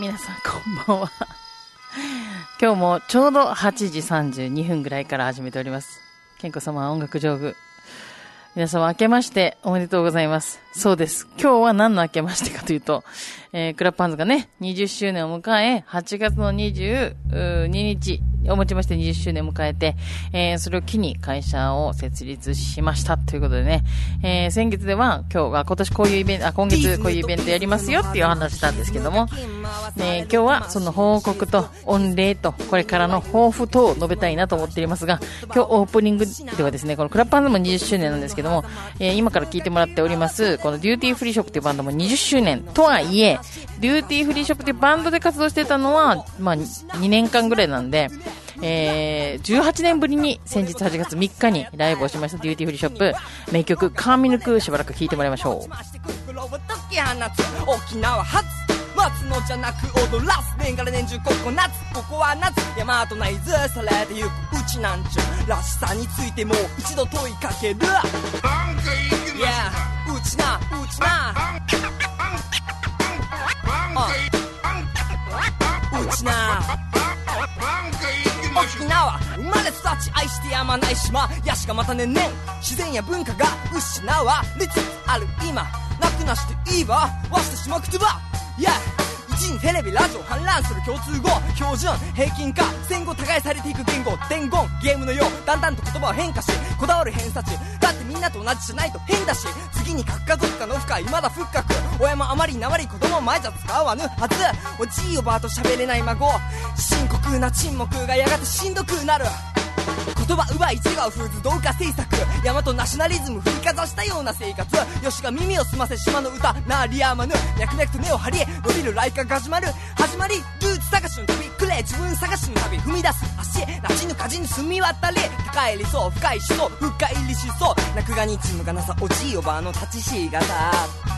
皆さんこんばんは。今日もちょうど8時32分ぐらいから始めております。健子様は音楽上部。皆様明けましておめでとうございます。そうです。今日は何の明けましてかというと、えー、クラッパンズがね、20周年を迎え、8月の22日をもちまして20周年を迎えて、えー、それを機に会社を設立しました。ということでね、えー、先月では今日は今年こういうイベント、あ、今月こういうイベントやりますよ。っていう話したんですけども、えー、今日はその報告と御礼とこれからの抱負等を述べたいなと思っていますが、今日オープニングではですね、このクラップハンズも20周年なんですけども、えー、今から聞いてもらっております、このデューティーフリーショップというバンドも20周年とはいえ、デューティーフリーショップというバンドで活動してたのは、まあ、2年間ぐらいなんで、えー、18年ぶりに先日8月3日にライブをしましたデューティーフリーショップ。名曲「カーミルク」しばらく聴いてもらいましょう。沖縄初待つのじゃなく踊らす年がら年中ここ夏ここは夏山とないずされてゆくうちなんちゅうらしさについてもう一度問いかける。Yeah うちなうちな。うちな沖縄生まれ育ち愛してやまない島やしがまた年々自然や文化が失われつつある今なくなしていいわわしてしまくとば Yeah テレビラジオ氾濫する共通語。標準平均化戦後耕されていく言語伝言ゲームのよう。だんだんと言葉は変化しこだわる偏差値だってみんなと同じじゃないと変だし次に核家族化の負荷未だ復活。親もあまりなまり子供前じゃ使わぬ。はずおじいおばあと喋れない孫。深刻な沈黙がやがてしんどくなる。言葉奪い違う風図同化政策。大和ナショナリズム振りかざしたような生活。よしが耳を澄ませ島の歌なりやまぬ。脈々と根を張り伸びるライカが始まる始まりルーツ探しの旅くれ自分探しの旅。踏み出す。足なちぬかじに澄み渡り高い理想深い思想深い理想。落書にチームがなさおじいおばあの立ちしがた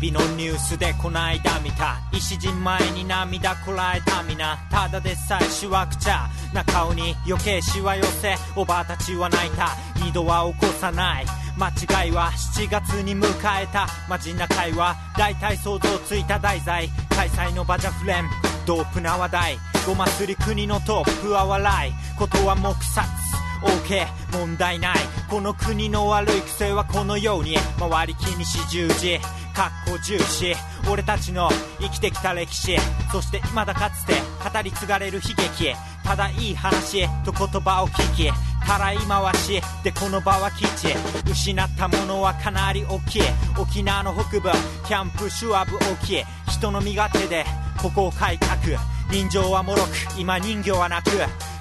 ビのニュースでこないだ見た石人前に涙こらえた皆ただでさえしわくちゃな顔に余計しわ寄せおばあたちは泣い。た二度は起こさない間違いは7月に迎えたマジな会話大体想像ついた題材開催の場じゃフレンドープな話題ごまり国のトップは笑いことは黙殺 OK 問題ない。この国の悪い癖はこのように周り気にし十字かっこ重視。俺たちの生きてきた歴史。そして未だかつて語り継がれる悲劇ただいい話と言葉を聞き。たらい回し。でこの場は基地失ったものはかなり大きい。沖縄の北部。キャンプシュワブ大き人の身勝手で。ここを改革。人情はもろく。今人形はなく。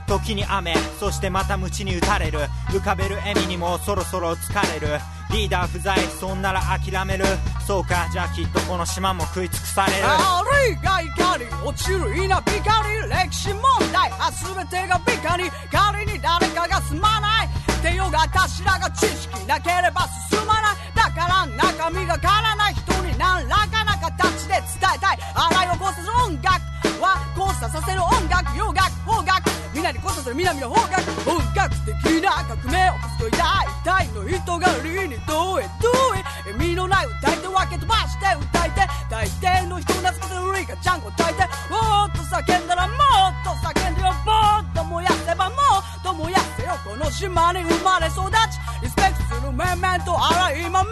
時に雨。そしてまた鞭に打たれる。浮かべる笑みにもそろそろ疲れる。リーダー不在そんなら諦める。そうかじゃあきっとこの島も食い尽くされる。あれが怒り落ちる稲光歴史問題。あ全てが美化に仮に誰かが住まないってよが頭が知識なければ進まない。だから中身が空ない南の方角本格的な革命を起こすと痛い痛いの人がりにどえどえ。意味のない歌い手分け飛ばして歌いて大抵の人懐かせるリカちゃんこ抱いて。もっと叫んだらもっと叫んでよもっと燃やせばもっと燃やせよこの島に生まれ育ちリスペクトする面々とあら今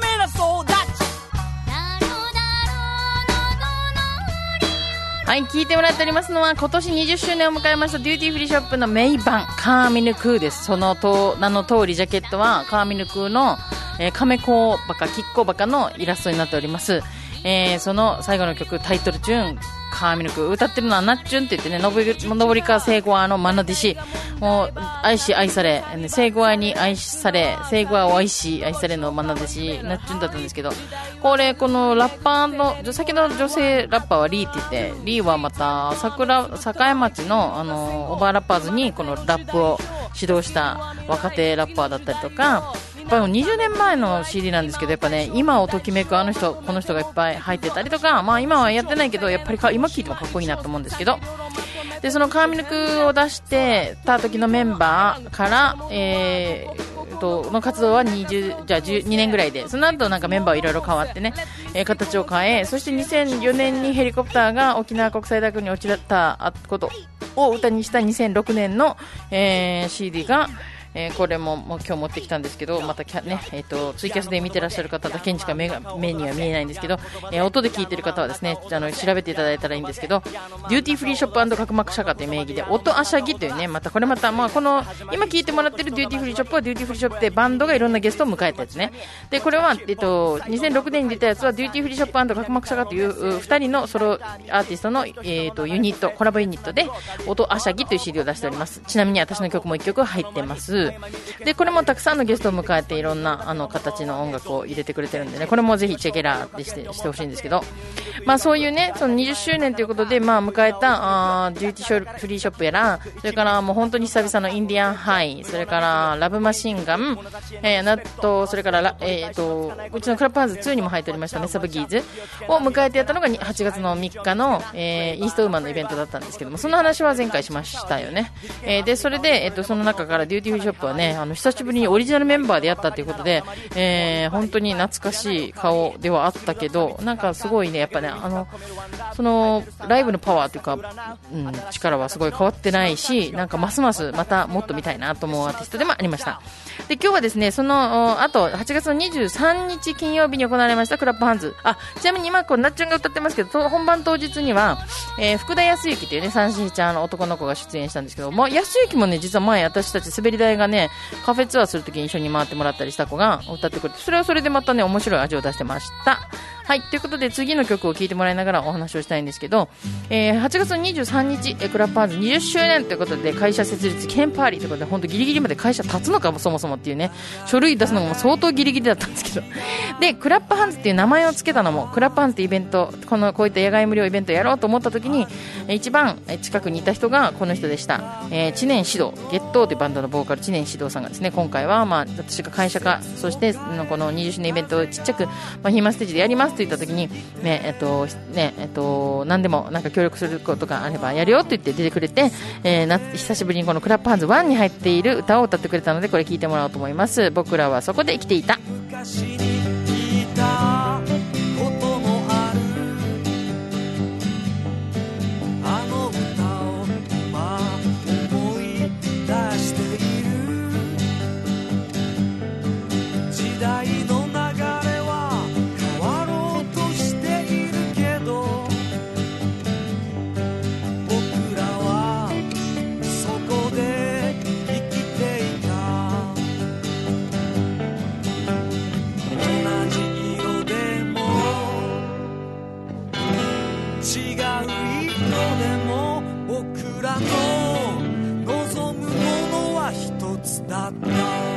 はい、聞いてもらっておりますのは、今年20周年を迎えましたデューティーフリーショップの名版、カーミヌクーです。そのと名の通り、ジャケットはカーミヌクーの、えー、カメコバカ、キッコバカのイラストになっております。えー、その最後の曲、タイトルチューン、カーミヌクー。歌ってるのはナッチュンって言ってね、のぼり、か聖子アのマナディシ。もう、愛し愛され、聖子アに愛され、聖子アを愛し愛されのマナディシ、ナッチュンだったんですけど、これ、このラッパーの、先の女性ラッパーはリーって言って、リーはまた、桜、栄町の、あの、オーバーラッパーズにこのラップを指導した若手ラッパーだったりとか、ぱ20年前の CD なんですけどやっぱね今をときめくあの人この人がいっぱい入ってたりとか、まあ、今はやってないけどやっぱりか今聴いてもかっこいいなと思うんですけどでそのカーミルクを出してた時のメンバーから、えー、との活動は20じゃあ12年ぐらいでその後なんかメンバーいろいろ変わってね、えー形を変えそして2004年にヘリコプターが沖縄国際大学に落ちたことを歌にした2006年の、えー CD が、えーこれももう今日持ってきたんですけど、またキャ、ねえー、とツイキャスで見てらっしゃる方だけにしか目が目には見えないんですけど、えー音で聞いてる方はですねあの調べていただいたらいいんですけど、デューティーフリーショップカクマクシャカという名義で、音あしゃぎというね、またこれまた、まあ、この今聞いてもらってるデューティーフリーショップはデューティーフリーショップでバンドがいろんなゲストを迎えたやつね。で、これは、えっと、2006年に出たやつはデューティーフリーショップカクマクシャカというう2人のソロアーティストの、えっとユニット、コラボユニットで、音あしゃぎという CD を出しております。ちなみに私の曲も1曲入ってます。で、これもたくさんのゲストを迎えていろんなあの形の音楽を入れてくれてるんでね、これもぜひチェケラーでしてしてほしいんですけど、まあそういうね、その20周年ということで、まあ迎えたあデューティーショフリーショップやら、それからもう本当に久々のインディアンハイ、それからラブマシンガン、えー、なと、それからラ、えー、と、うちのクラップハンズ2にも入っておりましたメサブギーズを迎えてやったのが8月の3日の、えーイーストウーマンのイベントだったんですけども、その話は前回しましたよね。えーで、それで、えっ、と、その中からデューティーショップはね、あの、久しぶりにオリジナルメンバーでやったということで、えー本当に懐かしい顔ではあったけど、なんかすごいね、やっぱね、あの、その、ライブのパワーというか、うん、力はすごい変わってないし、なんかますますまたもっと見たいなと思うアーティストでもありました。で、今日はですね、その、あと、8月の23日金曜日に行われましたクラップハンズ。あ、ちなみに今、こう、なっちゃんが歌ってますけど、本番当日には、えー福田康之というね、三振ちゃんの男の子が出演したんですけど、まあ、康之もね、実は前、私たち滑り台がね、カフェツアーするときに一緒に回ってもらったりした子が歌ってくれて、それはそれでまたね、面白い味を出してました。はい、ということで次の曲を聴いてもらいながらお話をしたいんですけど、えー8月23日、えークラッパーズ20周年ということで会社設立記念パーリーということで本当ギリギリまで会社立つのかもそもそもっていうね書類出すのも相当ギリギリだったんですけど。でクラップハンズっていう名前を付けたのもクラップハンズってイベントこのこういった野外無料イベントやろうと思った時に一番近くにいた人がこの人でした、えー知念指導ゲットーというバンドのボーカル知念指導さんがですね今回はまあ私が会社化そしてこの20周年イベントをちっちゃく、まあ、ヒーマンステージでやりますと言った時にねえっとねえっと何でもなんか協力することがあればやるよって言って出てくれて、えーな久しぶりにこのクラップハンズ1に入っている歌を歌ってくれたのでこれ聞いてもらおうと思います。僕らはそこで生きていた。でも僕らの望むものは一つだった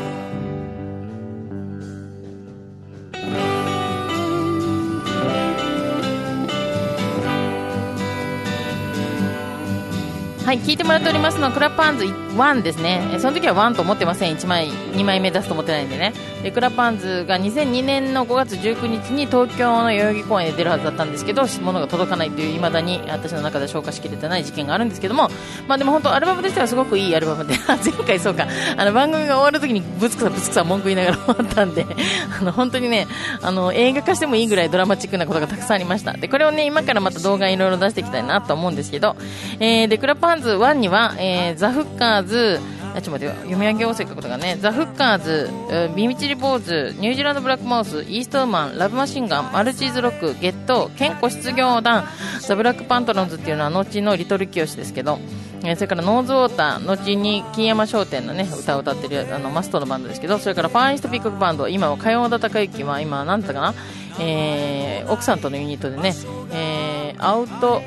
はい、聞いてもらっておりますのはクラップハンズ1ですね。その時は1と思ってません。1枚、2枚目出すと思ってないんでね。で、クラップハンズが2002年の5月19日に東京の代々木公園で出るはずだったんですけど、物が届かないという未だに私の中で消化しきれてない事件があるんですけども、まあでも本当アルバムとしてはすごくいいアルバムで、前回そうか、あの番組が終わる時にぶつくさぶつくさ文句言いながら終わったんで、あの本当にね、あの映画化してもいいぐらいドラマチックなことがたくさんありました。で、これをね、今からまた動画いろいろ出していきたいなと思うんですけど、えー、で、クラップハンズ1には、えー、ザ・フッカーズ、あちょっと待って読み上げようせっかくだからね。ザ・フッカーズ、ビミチリ坊主ニュージーランドブラックマウスイーストウーマンラブマシンガンマルチーズロックゲット健康失業団。ザ・ブラックパントロンズっていうのは後のリトルキヨシですけど。えーそれからノーズウォーター後に金山商店の、ね、歌を歌ってるあのマストのバンドですけど。それからファーイーストピックバンド今は火曜田孝之は今何だったかな、えー奥さんとのユニットでね、えーアウト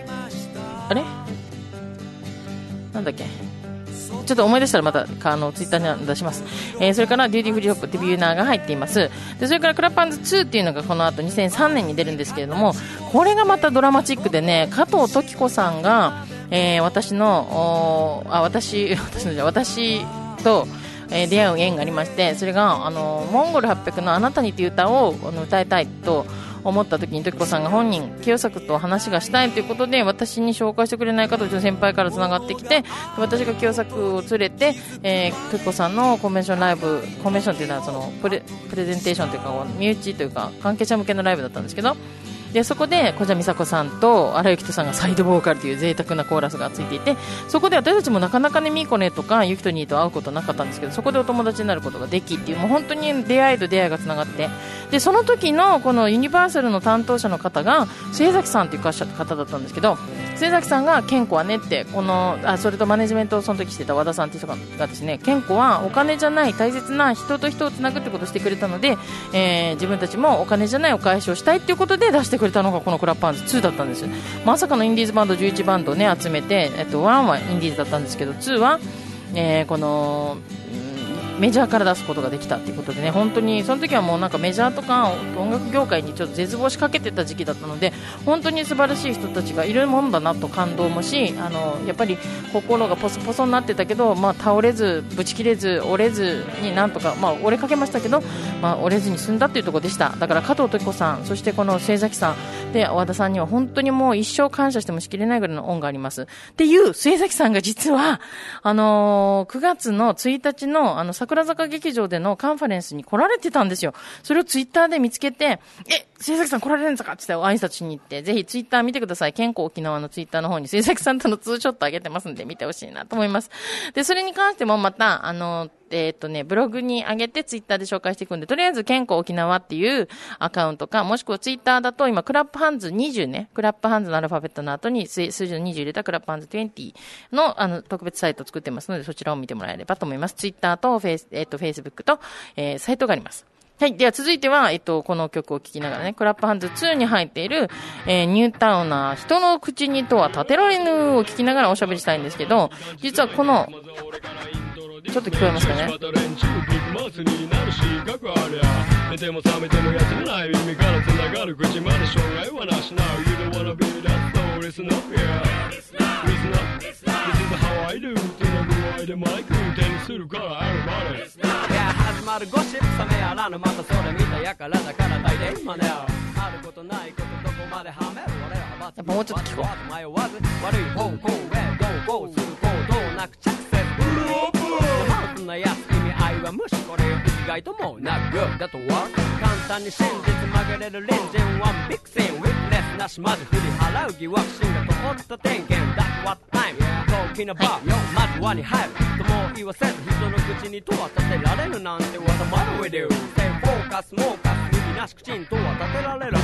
あれ？なんだっけ？ちょっと思い出したらまたあのツイッターに出します、えーそれからデューティーフリーショップデビューナーが入っています。でそれからクラッパンズ2っていうのがこの後2003年に出るんですけれどもこれがまたドラマチックでね加藤登紀子さんが、えー私のおあ私 私のじゃ私とえ出会う縁がありまして、それが、あの、モンゴル800のあなたにという歌をあの歌いたいと思った時に、時子さんが本人、清作と話がしたいということで、私に紹介してくれないかと、うちの先輩からつながってきて、私が清作を連れて、えー、時子さんのコンベンションライブ、コンベンションというのは、その、プレ、プレゼンテーションというか、身内というか、関係者向けのライブだったんですけど、でそこで小蛇美佐子さんと荒井由紀人さんがサイドボーカルという贅沢なコーラスがついていてそこで私たちもなかなかねミーコネとかユキトニーと会うことなかったんですけどそこでお友達になることができっていうもう本当に出会いと出会いがつながってでその時のこのユニバーサルの担当者の方が末崎さんという方だったんですけど末崎さんが健康はねってこのあそれとマネジメントをその時してた和田さんっていう人がですね健康はお金じゃない大切な人と人をつなぐってことをしてくれたので、えー自分たちもお金じゃないお返しをしたいっていうことで出してくれたのがこのクラッパーンズ2だったんです。まさかのインディーズバンド11バンドをね集めて、えっと、1はインディーズだったんですけど2は、えーこのうんメジャーから出すことができたっていうことでね本当にその時はもうなんかメジャーとか音楽業界にちょっと絶望しかけてた時期だったので本当に素晴らしい人たちがいるもんだなと感動もしあのやっぱり心がポソポソになってたけど、まあ、倒れずぶち切れず折れずになんとか、まあ、折れかけましたけど、まあ、折れずに済んだっていうところでした。だから加藤時子さんそしてこの末崎さんで和田さんには本当にもう一生感謝してもしきれないぐらいの恩があります。っていう末崎さんが実はあのー9月の1日のあの桜坂劇場でのカンファレンスに来られてたんですよ。それをツイッターで見つけてえ末崎さん来られるんですか？って言って挨拶しに行ってぜひツイッター見てください健康沖縄のツイッターの方に末崎さんとのツーショット上げてますんで見てほしいなと思いますでそれに関してもまたあのえっ、とね、ブログに上げてツイッターで紹介していくんで、とりあえず KEN子沖縄っていうアカウントか、もしくはツイッターだと今、クラップハンズ20ね、クラップハンズのアルファベットの後に数字の20入れたクラップハンズ20のあの特別サイトを作ってますので、そちらを見てもらえればと思います。ツイッターとフェイス、えっ、と、フェイスブックと、えーサイトがあります。はい。では続いては、えっと、この曲を聴きながらね、クラップハンズ2に入っている、えーニュータウナー、人の口に戸は立てられぬを聴きながらおしゃべりしたいんですけど、実はこの、ちょっと聞こえますかね？でマイク手にするから始まるゴシップ冷めやらぬまたそれ見たやからだから大体今ねあることないことどこまではめる俺はバやっぱもうちょっと聞こう。迷わず悪い方向へどうこうする行動なく着せハウスなやつ意味合いは無視これを生きがいともなるだとは簡単に真実曲げれる隣人ワンビッグシンウィッネスなしまず振り払う疑惑心が通った点検 That's what time talking about まず輪に入るとも言わせず人の口にとは立てられぬなんて。What the matter with you センフォーカスモーカス耳なし口にとは立てられる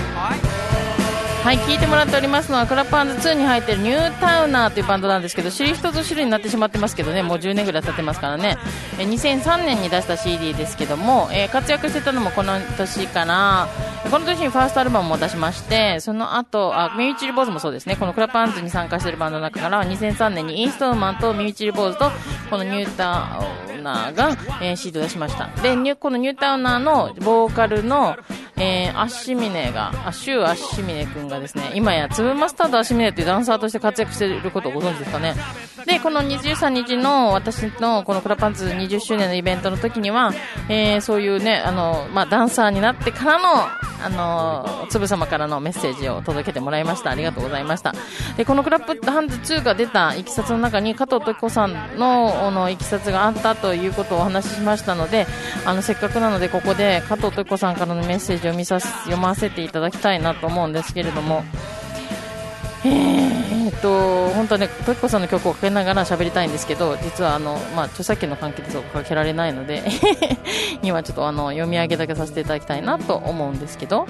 はい、聞いてもらっておりますのは、クラップハンズ2に入っているニュータウナーというバンドなんですけど、知る人ぞ知るになってしまってますけどね、もう10年ぐらい経ってますからね。え2003年に出した CD ですけども、えー活躍してたのもこの年から、この年にファーストアルバムも出しまして、その後、あ、ミミチルボーズもそうですね、このクラップハンズに参加しているバンドの中から、2003年にイーストーマンとミミチルボーズと、このニュータウナーが、えー、CD を出しました。で、このニュータウナーのボーカルの、えー、アッシミネが、アシュー・アッシミネ君がですね、今や粒マスタード・アッシミネというダンサーとして活躍していることをご存知ですかね。で、この23日の私のこのクラパンツ20周年のイベントの時には、えー、そういうね、あの、まあ、ダンサーになってからの、あの、つぶ様からのメッセージを届けてもらいました。ありがとうございました。で、このクラップハンズ2が出たいきさつの中に、加藤時子さんの、あの、いきさつがあったということをお話ししましたので、あの、せっかくなので、ここで加藤時子さんからのメッセージを見さ、読ませていただきたいなと思うんですけれども、えーっと、本当はね、時子さんの曲をかけながら喋りたいんですけど、実はあの、まあ、著作権の関係でそうかけられないので、今ちょっとあの、読み上げだけさせていただきたいなと思うんですけど、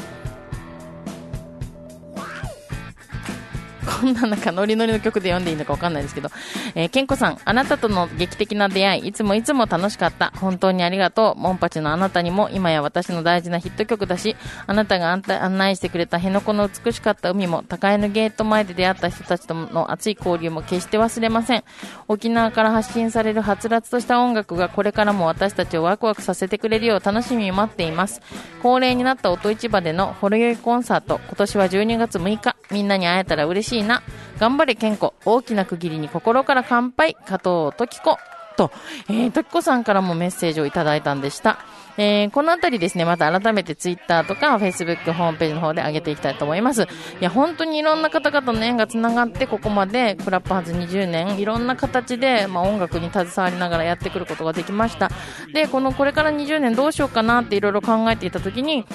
こんななんかノリノリの曲で読んでいいのかわかんないですけど、えー、ケンコさん、あなたとの劇的な出会い、いつもいつも楽しかった。本当にありがとう。モンパチのあなたにも、今や私の大事なヒット曲だし、あなたが案内案内してくれた辺野古の美しかった海も、高江のゲート前で出会った人たちとの熱い交流も決して忘れません。沖縄から発信されるはつらつとした音楽がこれからも私たちをワクワクさせてくれるよう楽しみに待っています。恒例になった音市場でのほろ酔いコンサート、今年は12月6日、みんなに会えたら嬉しいな。頑張れ健康。大きな区切りに心から乾杯。加藤時子。と、えー、ときこさんからもメッセージをいただいたんでした。えーこのあたりですね、また改めてツイッターとかフェイスブックホームページの方で上げていきたいと思います。いや、本当にいろんな方々の縁がつながって、ここまでクラップハンズ20年、いろんな形で、まあ、音楽に携わりながらやってくることができました。で、このこれから20年どうしようかなっていろいろ考えていたときに、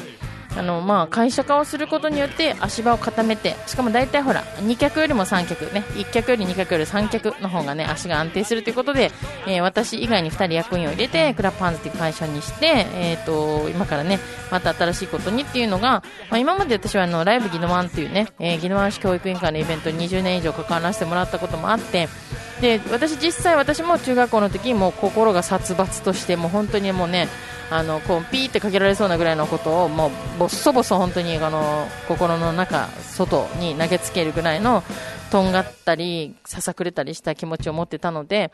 あのまあ、会社化をすることによって足場を固めてしかも大体ほら2脚よりも3脚ね。1脚より2脚より3脚の方がね足が安定するということで、えー私以外に2人役員を入れてクラップハンズという会社にして、えー、と今からねまた新しいことにっていうのが、まあ、今まで私はあのライブギノワンっていうね、えー、ギノワン市教育委員会のイベントに20年以上関わらせてもらったこともあってで私実際私も中学校の時もう心が殺伐としてもう本当にもうねあのこうピーってかけられそうなぐらいのことをもうボッソボソ本当にあの心の中外に投げつけるぐらいのとんがったりささくれたりした気持ちを持ってたので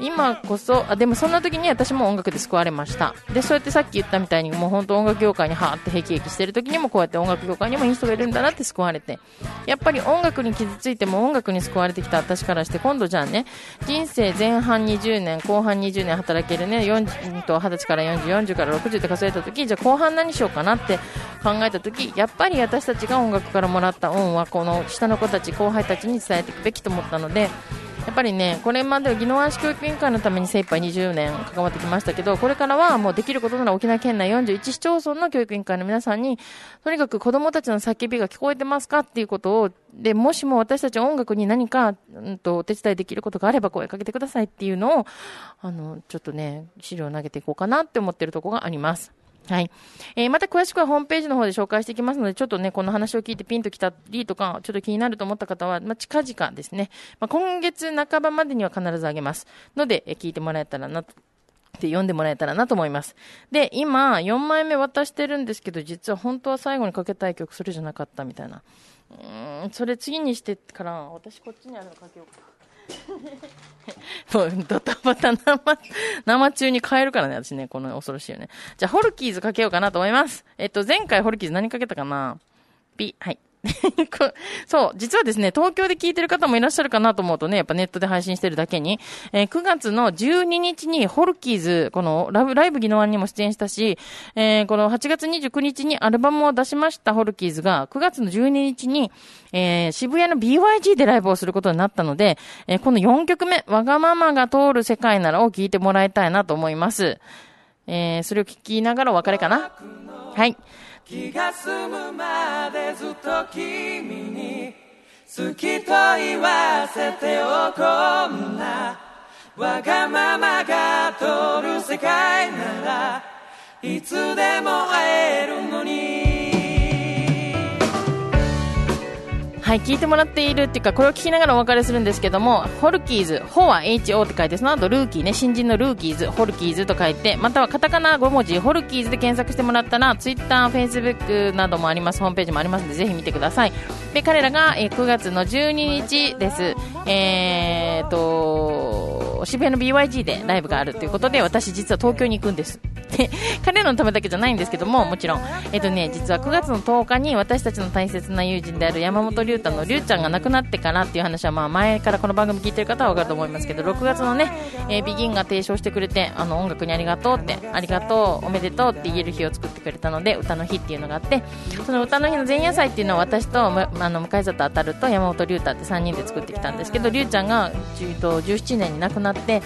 今こそあでもそんな時に私も音楽で救われました。でそうやってさっき言ったみたいにもう本当音楽業界にはーってへきへきしてる時にもこうやって音楽業界にもいい人がいるんだなって救われてやっぱり音楽に傷ついても音楽に救われてきた私からして今度じゃあね人生前半20年後半20年働けるね40と20歳から4040から60って数えた時じゃあ後半何しようかなって考えた時やっぱり私たちが音楽からもらった恩はこの下の子たち後輩たちに伝えていくべきと思ったのでやっぱりね、これまでは宜野湾市教育委員会のために精一杯20年関わってきましたけど、これからはもうできることなら沖縄県内41市町村の教育委員会の皆さんに、とにかく子供たちの叫びが聞こえてますかっていうことを、で、もしも私たち音楽に何か、うんと、お手伝いできることがあれば声かけてくださいっていうのを、あの、ちょっとね、資料を投げていこうかなって思ってるところがあります。はい。えーまた詳しくはホームページの方で紹介していきますので、ちょっとね、この話を聞いてピンときたりとか、ちょっと気になると思った方は、まあ、近々ですね、まあ、今月半ばまでには必ずあげます。ので、えー聞いてもらえたらなと。って読んでもらえたらなと思います。で、今、4枚目渡してるんですけど、実は本当は最後にかけたい曲、それじゃなかったみたいな。うん、それ次にしてから、私こっちにあるのかけようかな。もう、ドタバタ生、生中に変えるからね、私ね、この恐ろしいよね。じゃあ、ホルキーズかけようかなと思います。えっと、前回ホルキーズ何かけたかな？ピ、はい。そう、実はですね、東京で聞いてる方もいらっしゃるかなと思うとね、やっぱネットで配信してるだけに、えー9月の12日にホルキーズ、このラブライブギノワンにも出演したし、えーこの8月29日にアルバムを出しましたホルキーズが、9月の12日に、えー渋谷の BYG でライブをすることになったので、えーこの4曲目、わがままが通る世界ならを聞いてもらいたいなと思います。えーそれを聞きながらお別れかな。はい。気が済むまでずっと君に好きと言わせておこうな。わがままが通る世界ならいつでも会えるのに。はい、聞いてもらっているっていうか、これを聞きながらお別れするんですけども、ホルキーズ、ホは HO って書いて、その後ルーキーね、新人のルーキーズ、ホルキーズと書いて、またはカタカナ5文字、ホルキーズで検索してもらったら、ツイッター、フェイスブックなどもあります、ホームページもありますので、ぜひ見てください。で、彼らが、えー9月の12日です。えーと、渋谷の BYG でライブがあるということで、私実は東京に行くんです。彼らのためだけじゃないんですけども、もちろん、えっ、とね、実は9月の10日に私たちの大切な友人である山本龍太の龍ちゃんが亡くなってからっていう話は、まあ前からこの番組聞いてる方はわかると思いますけど、6月のね、えービギンが提唱してくれて、あの音楽にありがとうって、ありがとう、おめでとうって言える日を作ってくれたので、歌の日っていうのがあって、その歌の日の前夜祭っていうのは私と、むあの、向井里当たると山本龍太って3人で作ってきたんですけど、龍ちゃんが、17年に亡くなって、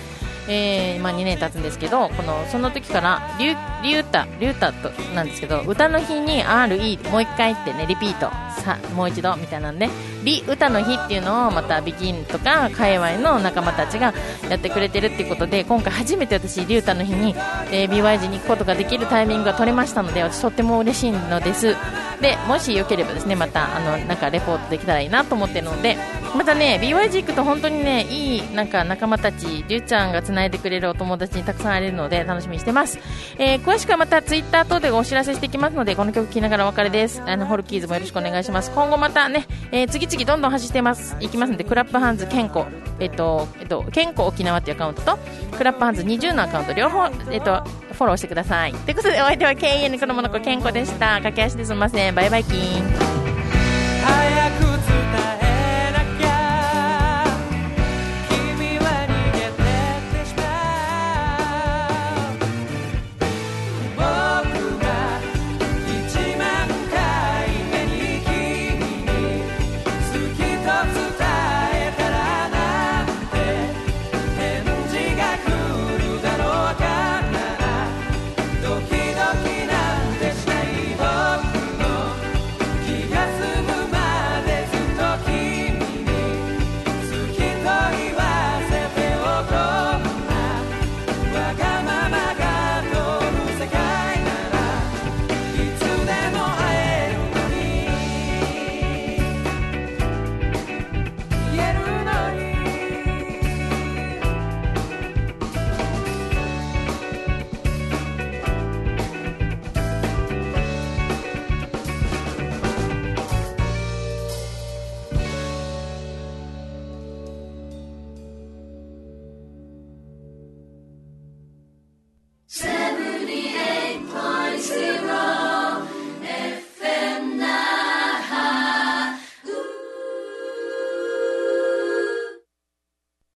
えーまあ、2年経つんですけどこのその時からリュリュータリュータとなんですけど歌の日に RE もう一回ってねリピート。さもう一度みたいなんでリ歌の日っていうのをまたビギンとか界隈の仲間たちがやってくれてるっていうことで今回初めて私リュータの日に、えー BYG に行くことができるタイミングが取れましたので私とっても嬉しいのです。でもしよければですねまたあのなんかレポートできたらいいなと思ってるのでまたね BYG 行くと本当にねいいなんか仲間たちりゅうちゃんがつないでくれるお友達にたくさん会えるので楽しみにしてます、えー詳しくはまたツイッター等でお知らせしていきますのでこの曲聴きながらお別れです。あのホルキーズもよろしくお願いします。今後またね、えー次々どんどん走ってます。いきますのでクラップハンズ健康えっとえっと健康沖縄っていうアカウントとクラップハンズ20のアカウント両方えっとフォローしてください。ということでお相手は KN 子供の子健康でした。駆け足ですみませ。んバイバイキーン。